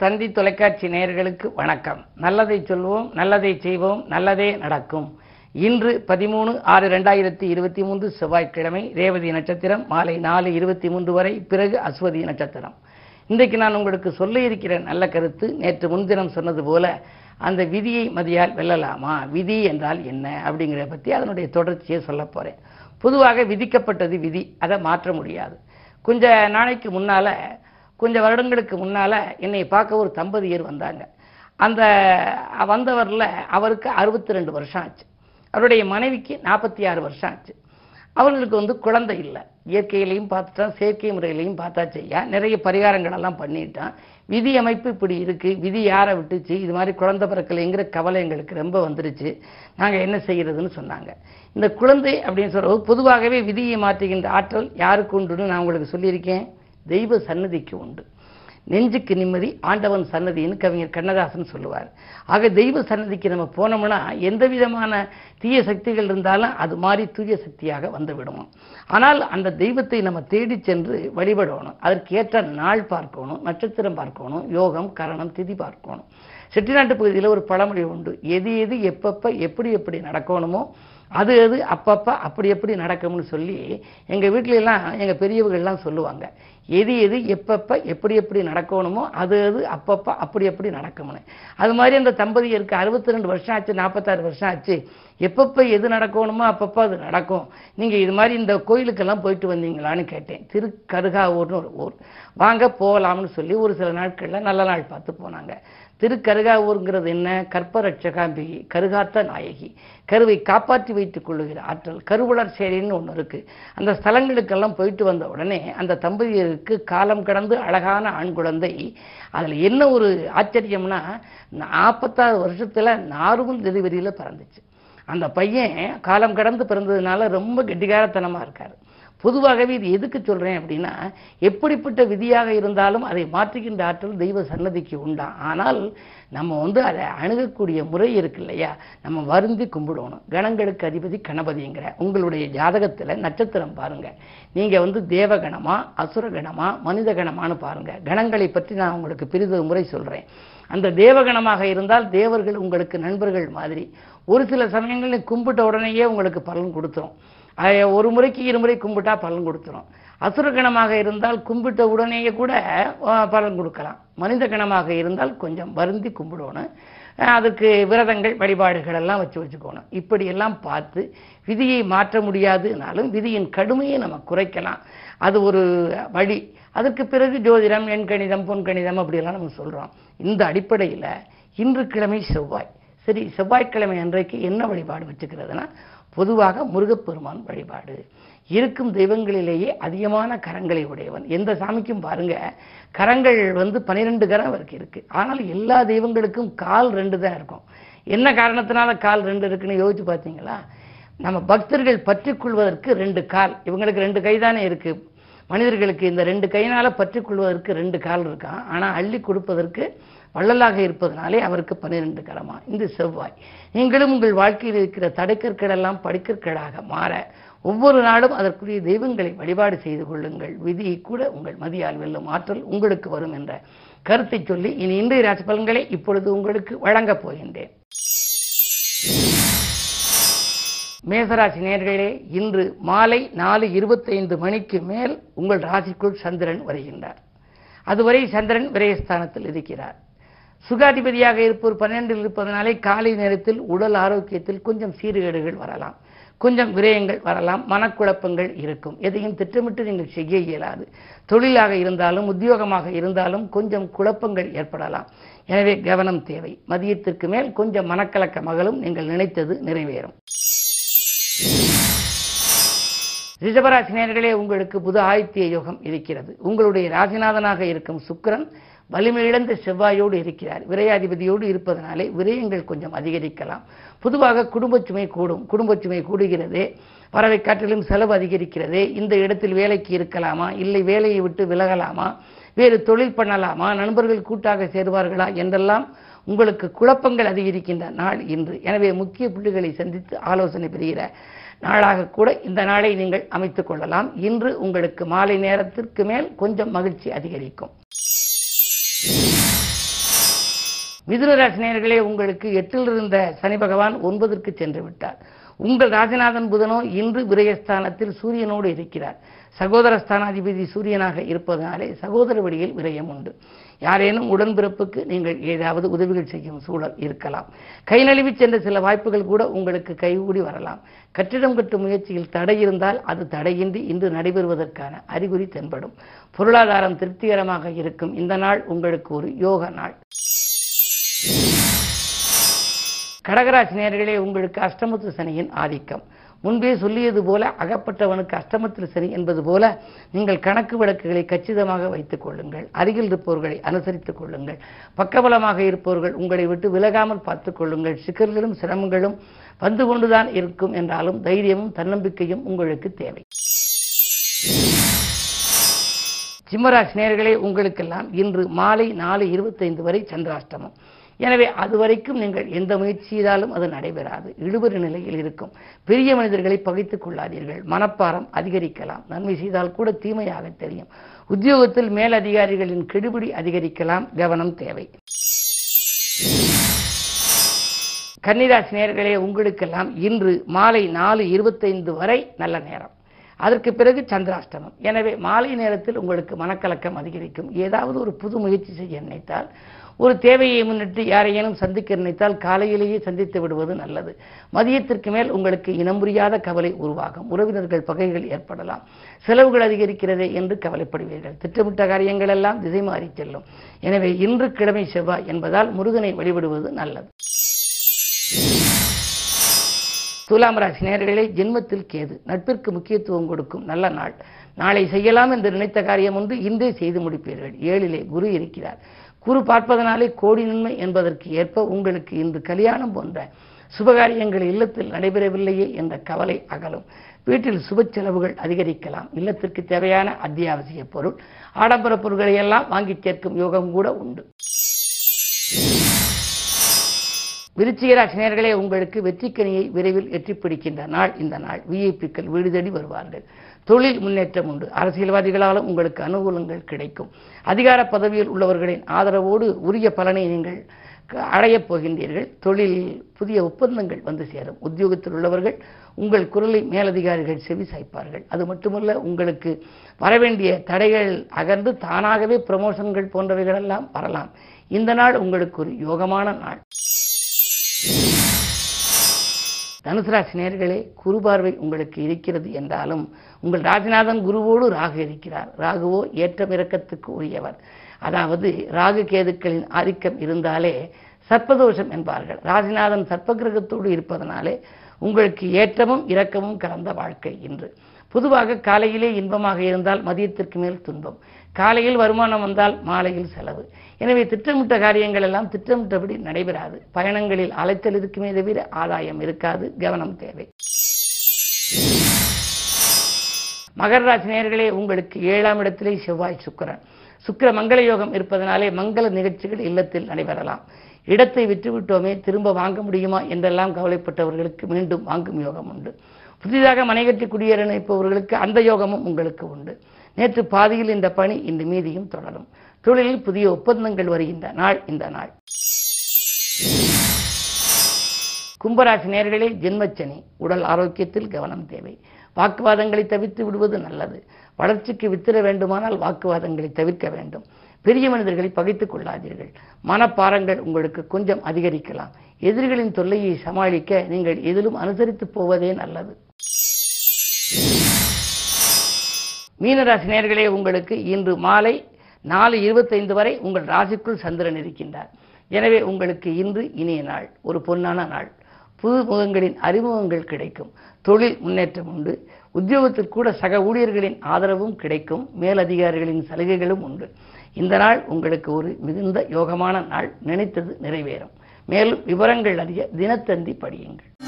தந்தி தொலைக்காட்சி நேயர்களுக்கு வணக்கம். நல்லதை சொல்வோம் நல்லதை செய்வோம் நல்லதே நடக்கும். இன்று பதிமூணு ஆறு ரெண்டாயிரத்தி இருபத்தி மூன்று செவ்வாய்க்கிழமை ரேவதி நட்சத்திரம் மாலை நாலு இருபத்தி மூன்று வரை பிறகு அஸ்வதி நட்சத்திரம். இன்றைக்கு நான் உங்களுக்கு சொல்ல இருக்கிற நல்ல கருத்து நேற்று முன்தினம் சொன்னது போல அந்த விதியை மதியால் வெல்லலாமா? விதி என்றால் என்ன? அப்படிங்கிறத பற்றி அதனுடைய தொடர்ச்சியை சொல்ல போகிறேன் பொதுவாக விதிக்கப்பட்டது விதி அதை மாற்ற முடியாது. கொஞ்ச நாளைக்கு முன்னால் கொஞ்ச வருடங்களுக்கு முன்னால் என்னை பார்க்க ஒரு தம்பதியர் வந்தாங்க. அந்த வந்தவரில் அவருக்கு அறுபத்தி ரெண்டு வருஷம் ஆச்சு. அவருடைய மனைவிக்கு நாற்பத்தி ஆறு வருஷம் ஆச்சு. அவர்களுக்கு வந்து குழந்தை இல்லை. இயற்கையிலையும் பார்த்துட்டான் செயற்கை முறையிலையும் பார்த்தாச்சு ஐயா. நிறைய பரிகாரங்கள் எல்லாம் பண்ணிட்டான். விதி அமைப்பு இப்படி இருக்குது விதி யாரை விட்டுச்சு? இது மாதிரி குழந்தை பிறக்கலைங்கிற கவலை எங்களுக்கு ரொம்ப வந்துருச்சு. நாங்கள் என்ன செய்கிறதுன்னு சொன்னாங்க. இந்த குழந்தை அப்படின்னு சொல்கிறது பொதுவாகவே விதியை மாற்றுகின்ற ஆற்றல் யாருக்கு உண்டுன்னு நான் உங்களுக்கு சொல்லியிருக்கேன். தெய்வ சன்னதிக்கு உண்டு. நெஞ்சுக்கு நிம்மதி ஆண்டவன் சன்னதின்னு கவிஞர் கண்ணதாசன் சொல்லுவார். ஆக தெய்வ சன்னதிக்கு நம்ம போனோம்னா எந்த விதமான தீய சக்திகள் இருந்தாலும் அது மாதிரி தூய சக்தியாக வந்து விடுவோம் ஆனால் அந்த தெய்வத்தை நம்ம தேடி சென்று வழிபடணும். அதற்கேற்ற நாள் பார்க்கணும் நட்சத்திரம் பார்க்கணும் யோகம் கரணம் திதி பார்க்கணும். செட்டிநாட்டு பகுதியில் ஒரு பழமொழி உண்டு. எது எது எப்பப்போ எப்படி எப்படி நடக்கணுமோ அது அது அப்பப்போ அப்படி எப்படி நடக்கும்னு சொல்லி எங்கள் வீட்டிலலாம் எங்கள் பெரியவர்கள்லாம் சொல்லுவாங்க. எது எது எப்பப்போ எப்படி எப்படி நடக்கணுமோ அது அது அப்பப்போ அப்படி எப்படி நடக்கும்னு. அது மாதிரி அந்த தம்பதியருக்கு அறுபத்தி ரெண்டு வருஷம் ஆச்சு நாற்பத்தாறு வருஷம் ஆச்சு எப்பப்போ எது நடக்கணுமோ அப்பப்போ அது நடக்கும். நீங்கள் இது மாதிரி இந்த கோயிலுக்கெல்லாம் போயிட்டு வந்தீங்களான்னு கேட்டேன். திருக்கருகாவூர்னு ஒரு ஊர். வாங்க போகலாம்னு சொல்லி ஒரு சில நாட்களில் நல்ல நாள் பார்த்து போனாங்க. திருக்கருகாவூர்ங்கிறது என்ன? கற்பரட்சகாம்பி கருகாத்த நாயகி. கருவை காப்பாற்றி வைத்துக் கொள்ளுகிற ஆற்றல். கருவளர் சேரின்னு ஒன்று இருக்கு. அந்த ஸ்தலங்களுக்கெல்லாம் போயிட்டு வந்த உடனே அந்த தம்பதியருக்கு காலம் கடந்து அழகான ஆண் குழந்தை. அதில் என்ன ஒரு ஆச்சரியம்னா நாற்பத்தாறு வருஷத்தில் நார்மல் டெலிவரியில் பிறந்துச்சு. அந்த பையன் காலம் கடந்து பிறந்ததுனால ரொம்ப கெட்டிகாரத்தனமாக இருக்கார். பொதுவாகவே இது எதுக்கு சொல்கிறேன் அப்படின்னா எப்படிப்பட்ட விதியாக இருந்தாலும் அதை மாற்றுகின்ற ஆற்றல் தெய்வ சன்னதிக்கு உண்டா? ஆனால் நம்ம வந்து அதை அணுகக்கூடிய முறை இருக்கு இல்லையா? நம்ம வருந்தி கும்பிடணும். கணங்களுக்கு அதிபதி கணபதிங்கிற. உங்களுடைய ஜாதகத்தில் நட்சத்திரம் பாருங்கள் நீங்கள் வந்து தேவகணமா அசுரகணமா மனித கணமான்னு பாருங்கள் கணங்களை பற்றி நான் உங்களுக்கு பிரிதொரு முறை சொல்கிறேன் அந்த தேவகணமாக இருந்தால் தேவர்கள் உங்களுக்கு நண்பர்கள் மாதிரி. ஒரு சில சமயங்களில் கும்பிட்ட உடனேயே உங்களுக்கு பலன் கொடுத்துரும். ஒரு முறைக்கு இருமுறை கும்பிட்டா பலன் கொடுத்துரும். அசுரகணமாக இருந்தால் கும்பிட்ட உடனேயே கூட பலன் கொடுக்கலாம். மனித கணமாக இருந்தால் கொஞ்சம் வருந்தி கும்பிடணும். அதுக்கு விரதங்கள் வழிபாடுகள் எல்லாம் வச்சு வச்சுக்கணும். இப்படியெல்லாம் பார்த்து விதியை மாற்ற முடியாதுனாலும் விதியின் கடுமையை நம்ம குறைக்கலாம். அது ஒரு வழி. அதற்கு பிறகு ஜோதிடம் எண்கணிதம் பொன்கணிதம் அப்படியெல்லாம் நம்ம சொல்கிறோம் இந்த அடிப்படையில் இன்று கிழமை செவ்வாய். சரி செவ்வாய்க்கிழமை அன்றைக்கு என்ன வழிபாடு வச்சுக்கிறதுனா பொதுவாக முருகப்பெருமான் வழிபாடு. இருக்கும் தெய்வங்களிலேயே அதிகமான கரங்களை உடையவன். எந்த சாமிக்கும் பாருங்க கரங்கள் வந்து பனிரெண்டு கரம் அவருக்கு இருக்கு. ஆனால் எல்லா தெய்வங்களுக்கும் கால் ரெண்டு தான் இருக்கும். என்ன காரணத்தினால கால் ரெண்டு இருக்குன்னு யோசிச்சு பார்த்தீங்களா? நம்ம பக்தர்கள் பற்றி கொள்வதற்கு ரெண்டு கால். இவங்களுக்கு ரெண்டு கை தானே இருக்கு. மனிதர்களுக்கு இந்த ரெண்டு கையினால பற்றி கொள்வதற்கு ரெண்டு கால் இருக்கான் ஆனால் அள்ளி கொடுப்பதற்கு வள்ளலாக இருப்பதனாலே அவருக்கு பன்னிரெண்டு கரமா. இந்த செவ்வாய். நீங்களும் உங்கள் வாழ்க்கையில் இருக்கிற தடைக்கற்களெல்லாம் படிக்கற்களாக மாற ஒவ்வொரு நாளும் அதற்குரிய தெய்வங்களை வழிபாடு செய்து கொள்ளுங்கள். விதியை கூட உங்கள் மதியால் வெல்லும் ஆற்றல் உங்களுக்கு வரும் என்ற கருத்தை சொல்லி இனி இன்றைய ராசி பலன்களை இப்பொழுது உங்களுக்கு வழங்கப் போகின்றேன். மேசராசி நேர்களே இன்று மாலை நாலு இருபத்தைந்து மணிக்கு மேல் உங்கள் ராசிக்குள் சந்திரன் வருகின்றார். அதுவரை சந்திரன் விரயஸ்தானத்தில் இருக்கிறார். சுகாதிபதியாக இருப்பவர் பன்னெண்டில் இருப்பதனாலே காலை நேரத்தில் உடல் ஆரோக்கியத்தில் கொஞ்சம் சீர்கேடுகள் வரலாம். கொஞ்சம் விரயங்கள் வரலாம். மனக்குழப்பங்கள் இருக்கும். எதையும் திட்டமிட்டு நீங்கள் செய்ய இயலாது. தொழிலாக இருந்தாலும் உத்தியோகமாக இருந்தாலும் கொஞ்சம் குழப்பங்கள் ஏற்படலாம். எனவே கவனம் தேவை. மதியத்திற்கு மேல் கொஞ்சம் மனக்கலக்க மகளும் நீங்கள் நினைத்தது நிறைவேறும். ரிஷபராசி நேர்களே உங்களுக்கு புது ஆதித்ய யோகம் இருக்கிறது. உங்களுடைய ராசிநாதனாக இருக்கும் சுக்கரன் வலிமையிழந்த செவ்வாயோடு இருக்கிறார். விரையாதிபதியோடு இருப்பதனாலே விரயங்கள் கொஞ்சம் அதிகரிக்கலாம். பொதுவாக குடும்ப சுமை கூடும். குடும்ப சுமை பறவை காற்றிலும் செலவு அதிகரிக்கிறது. இந்த இடத்தில் வேலைக்கு இருக்கலாமா? இல்லை வேலையை விட்டு விலகலாமா? வேறு தொழில் பண்ணலாமா? நண்பர்கள் கூட்டாக சேருவார்களா? என்றெல்லாம் உங்களுக்கு குழப்பங்கள் அதிகரிக்கின்ற நாள் இன்று. எனவே முக்கிய புள்ளிகளை சந்தித்து ஆலோசனை பெறுகிற நாளாக கூட இந்த நாளை நீங்கள் அமைத்துக் கொள்ளலாம். இன்று உங்களுக்கு மாலை நேரத்திற்கு மேல் கொஞ்சம் மகிழ்ச்சி அதிகரிக்கும். மிதுன ராசினியர்களே உங்களுக்கு எட்டில் இருந்த சனி பகவான் ஒன்பதற்கு சென்று விட்டார். உங்கள் ராஜநாதன் புதனோ இன்று விரயஸ்தானத்தில் சூரியனோடு இருக்கிறார். சகோதர ஸ்தானாதிபதி சூரியனாக இருப்பதனாலே சகோதர வழியில் விரயம் உண்டு. யாரேனும் உடன்பிறப்புக்கு நீங்கள் ஏதாவது உதவிகள் செய்யும் சூழல் இருக்கலாம். கை நழுவி சென்ற சில வாய்ப்புகள் கூட உங்களுக்கு கைகூடி வரலாம். கட்டிடம் கட்டும் முயற்சியில் தடை இருந்தால் அது தடையின்றி இன்று நடைபெறுவதற்கான அறிகுறி தென்படும். பொருளாதாரம் திருப்திகரமாக இருக்கும். இந்த நாள் உங்களுக்கு ஒரு யோக நாள். கடகராசி நேர்களே உங்களுக்கு அஷ்டமத்து சனியின் ஆதிக்கம். முன்பே சொல்லியது போல அகப்பட்டவனுக்கு அஷ்டமத்தில் சனி என்பது போல நீங்கள் கணக்கு விளக்குகளை கச்சிதமாக வைத்துக் கொள்ளுங்கள். அருகில் இருப்பவர்களை அனுசரித்துக் கொள்ளுங்கள். பக்கபலமாக இருப்பவர்கள் உங்களை விட்டு விலகாமல் பார்த்துக் கொள்ளுங்கள். சிக்கல்களும் சிரமங்களும் வந்து கொண்டுதான் இருக்கும் என்றாலும் தைரியமும் தன்னம்பிக்கையும் உங்களுக்கு தேவை. சிம்மராசி நேர்களே உங்களுக்கெல்லாம் இன்று மாலை நாலு இருபத்தைந்து வரை சந்திராஷ்டமம். எனவே அதுவரைக்கும் நீங்கள் எந்த முயற்சி செய்தாலும் அது நடைபெறாது. இழுபறி நிலையில் இருக்கும். பெரிய மனிதர்களை பகைத்துக் கொள்ளாதீர்கள். மனப்பாரம் அதிகரிக்கலாம். நன்மை செய்தால் கூட தீமையாக தெரியும். உத்தியோகத்தில் மேலதிகாரிகளின் கெடுபிடி அதிகரிக்கலாம். கவனம் தேவை. கன்னிராசி நேர்களே உங்களுக்கெல்லாம் இன்று மாலை நாலு இருபத்தைந்து வரை நல்ல நேரம். அதற்கு பிறகு சந்திராஷ்டமம். எனவே மாலை நேரத்தில் உங்களுக்கு மனக்கலக்கம் அதிகரிக்கும். ஏதாவது ஒரு புது முயற்சி செய்ய நினைத்தால் ஒரு தேவையை முன்னிட்டு யாரையேனும் சந்திக்க நினைத்தால் காலையிலேயே சந்தித்து விடுவது நல்லது. மதியத்திற்கு மேல் உங்களுக்கு இனம் புரியாத கவலை உருவாகும். உறவினர்கள் பகைகள் ஏற்படலாம். செலவுகள் அதிகரிக்கிறதே என்று கவலைப்படுவீர்கள். திட்டமிட்ட காரியங்கள் எல்லாம் திசை மாறி செல்லும். எனவே இன்று கிழமை செவ்வாய் என்பதால் முருகனை வழிபடுவது நல்லது. துலாம் ராசி நேர்களே ஜென்மத்தில் கேது. நட்பிற்கு முக்கியத்துவம் கொடுக்கும் நல்ல நாள். நாளை செய்யலாம் என்று நினைத்த காரியம் ஒன்று இன்றே செய்து முடிப்பீர்கள். ஏழிலே குரு இருக்கிறார். குரு பார்ப்பதனாலே கோடி நன்மை என்பதற்கு ஏற்ப உங்களுக்கு இன்று கல்யாணம் போன்ற சுபகாரியங்கள் இல்லத்தில் நடைபெறவில்லையே என்ற கவலை அகலும். வீட்டில் சுப செலவுகள் அதிகரிக்கலாம். இல்லத்திற்கு தேவையான அத்தியாவசிய பொருள் ஆடம்பர பொருட்களை எல்லாம் வாங்கி சேர்க்கும் யோகம் கூட உண்டு. விருச்சிகராசினியர்களே உங்களுக்கு வெற்றிக்கனியை விரைவில் எட்டி பிடிக்கின்ற நாள் இந்த நாள். விஐபிக்கள் வீடு தேடி வருவார்கள். தொழில் முன்னேற்றம் உண்டு. அரசியல்வாதிகளாலும் உங்களுக்கு அனுகூலங்கள் கிடைக்கும். அதிகார பதவியில் உள்ளவர்களின் ஆதரவோடு உரிய பலனை நீங்கள் க- அடையப் போகின்றீர்கள். தொழிலில் புதிய ஒப்பந்தங்கள் வந்து சேரும். உத்தியோகத்தில் உள்ளவர்கள் உங்கள் குரலை மேலதிகாரிகள் செவி சாய்ப்பார்கள். அது மட்டுமல்ல உங்களுக்கு வரவேண்டிய தடைகள் அகன்று தானாகவே ப்ரமோஷன்கள் போன்றவைகளெல்லாம் வரலாம். இந்த நாள் உங்களுக்கு ஒரு யோகமான நாள். தனுசு ராசி நேர்களே குரு பார்வை உங்களுக்கு இருக்கிறது என்றாலும் உங்கள் ராஜநாதன் குருவோடு ராகு இருக்கிறார். ராகுவோ ஏற்றம் இறக்கத்துக்கு உரியவர். அதாவது ராகு கேதுக்களின் ஆதிக்கம் இருந்தாலே சர்ப்பதோஷம் என்பார்கள். ராஜநாதன் சர்ப்பகிரகத்தோடு இருப்பதனாலே உங்களுக்கு ஏற்றமும் இரக்கமும் கலந்த வாழ்க்கை இன்று. பொதுவாக காலையிலே இன்பமாக இருந்தால் மதியத்திற்கு மேல் துன்பம். காலையில் வருமானம் வந்தால் மாலையில் செலவு. எனவே திட்டமிட்ட காரியங்கள் எல்லாம் திட்டமிட்டபடி நடைபெறாது. பயணங்களில் அலைத்தல் இருக்குமே தவிர ஆதாயம் இருக்காது. கவனம் தேவை. மகராசி நேர்களே உங்களுக்கு ஏழாம் இடத்திலே செவ்வாய் சுக்கரன். சுக்கர மங்கள யோகம் இருப்பதனாலே மங்கள நிகழ்ச்சிகள் இல்லத்தில் நடைபெறலாம். இடத்தை விற்றுவிட்டோமே திரும்ப வாங்க முடியுமா என்றெல்லாம் கவலைப்பட்டவர்களுக்கு மீண்டும் வாங்கும் யோகம் உண்டு. புதிதாக மனைகட்டி குடியேற நினைப்பவர்களுக்கு அந்த யோகமும் உங்களுக்கு உண்டு. நேற்று பாதியில் இந்த பணி இன்று மீதியும் தொடரும். தொழிலில் புதிய ஒப்பந்தங்கள் வருகின்ற நாள் இந்த நாள். கும்பராசி நேர்களே ஜென்மச்சனி உடல் ஆரோக்கியத்தில் கவனம் தேவை. வாக்குவாதங்களை தவிர்த்து விடுவது நல்லது. வளர்ச்சிக்கு வித்திட வேண்டுமானால் வாக்குவாதங்களை தவிர்க்க வேண்டும். பெரிய மனிதர்களை பகைத்துக் கொள்ளாதீர்கள். மனப்பாரங்கள் உங்களுக்கு கொஞ்சம் அதிகரிக்கலாம். எதிரிகளின் தொல்லையை சமாளிக்க நீங்கள் எதிலும் அனுசரித்து போவதே நல்லது. மீனராசி நேர்களே உங்களுக்கு இன்று மாலை நாலு இருபத்தைந்து வரை உங்கள் ராசிக்குள் சந்திரன் இருக்கின்றார். எனவே உங்களுக்கு இன்று இனிய நாள் ஒரு பொன்னான நாள். புது முகங்களின் அறிமுகங்கள் கிடைக்கும். தொழில் முன்னேற்றம் உண்டு. உத்தியோகத்தில் கூட சக ஊழியர்களின் ஆதரவும் கிடைக்கும். மேலதிகாரிகளின் சலுகைகளும் உண்டு. இந்த நாள் உங்களுக்கு ஒரு மிகுந்த யோகமான நாள். நினைத்தது நிறைவேறும். மேலும் விவரங்கள் அறிய தினத்தந்தி படியுங்கள்.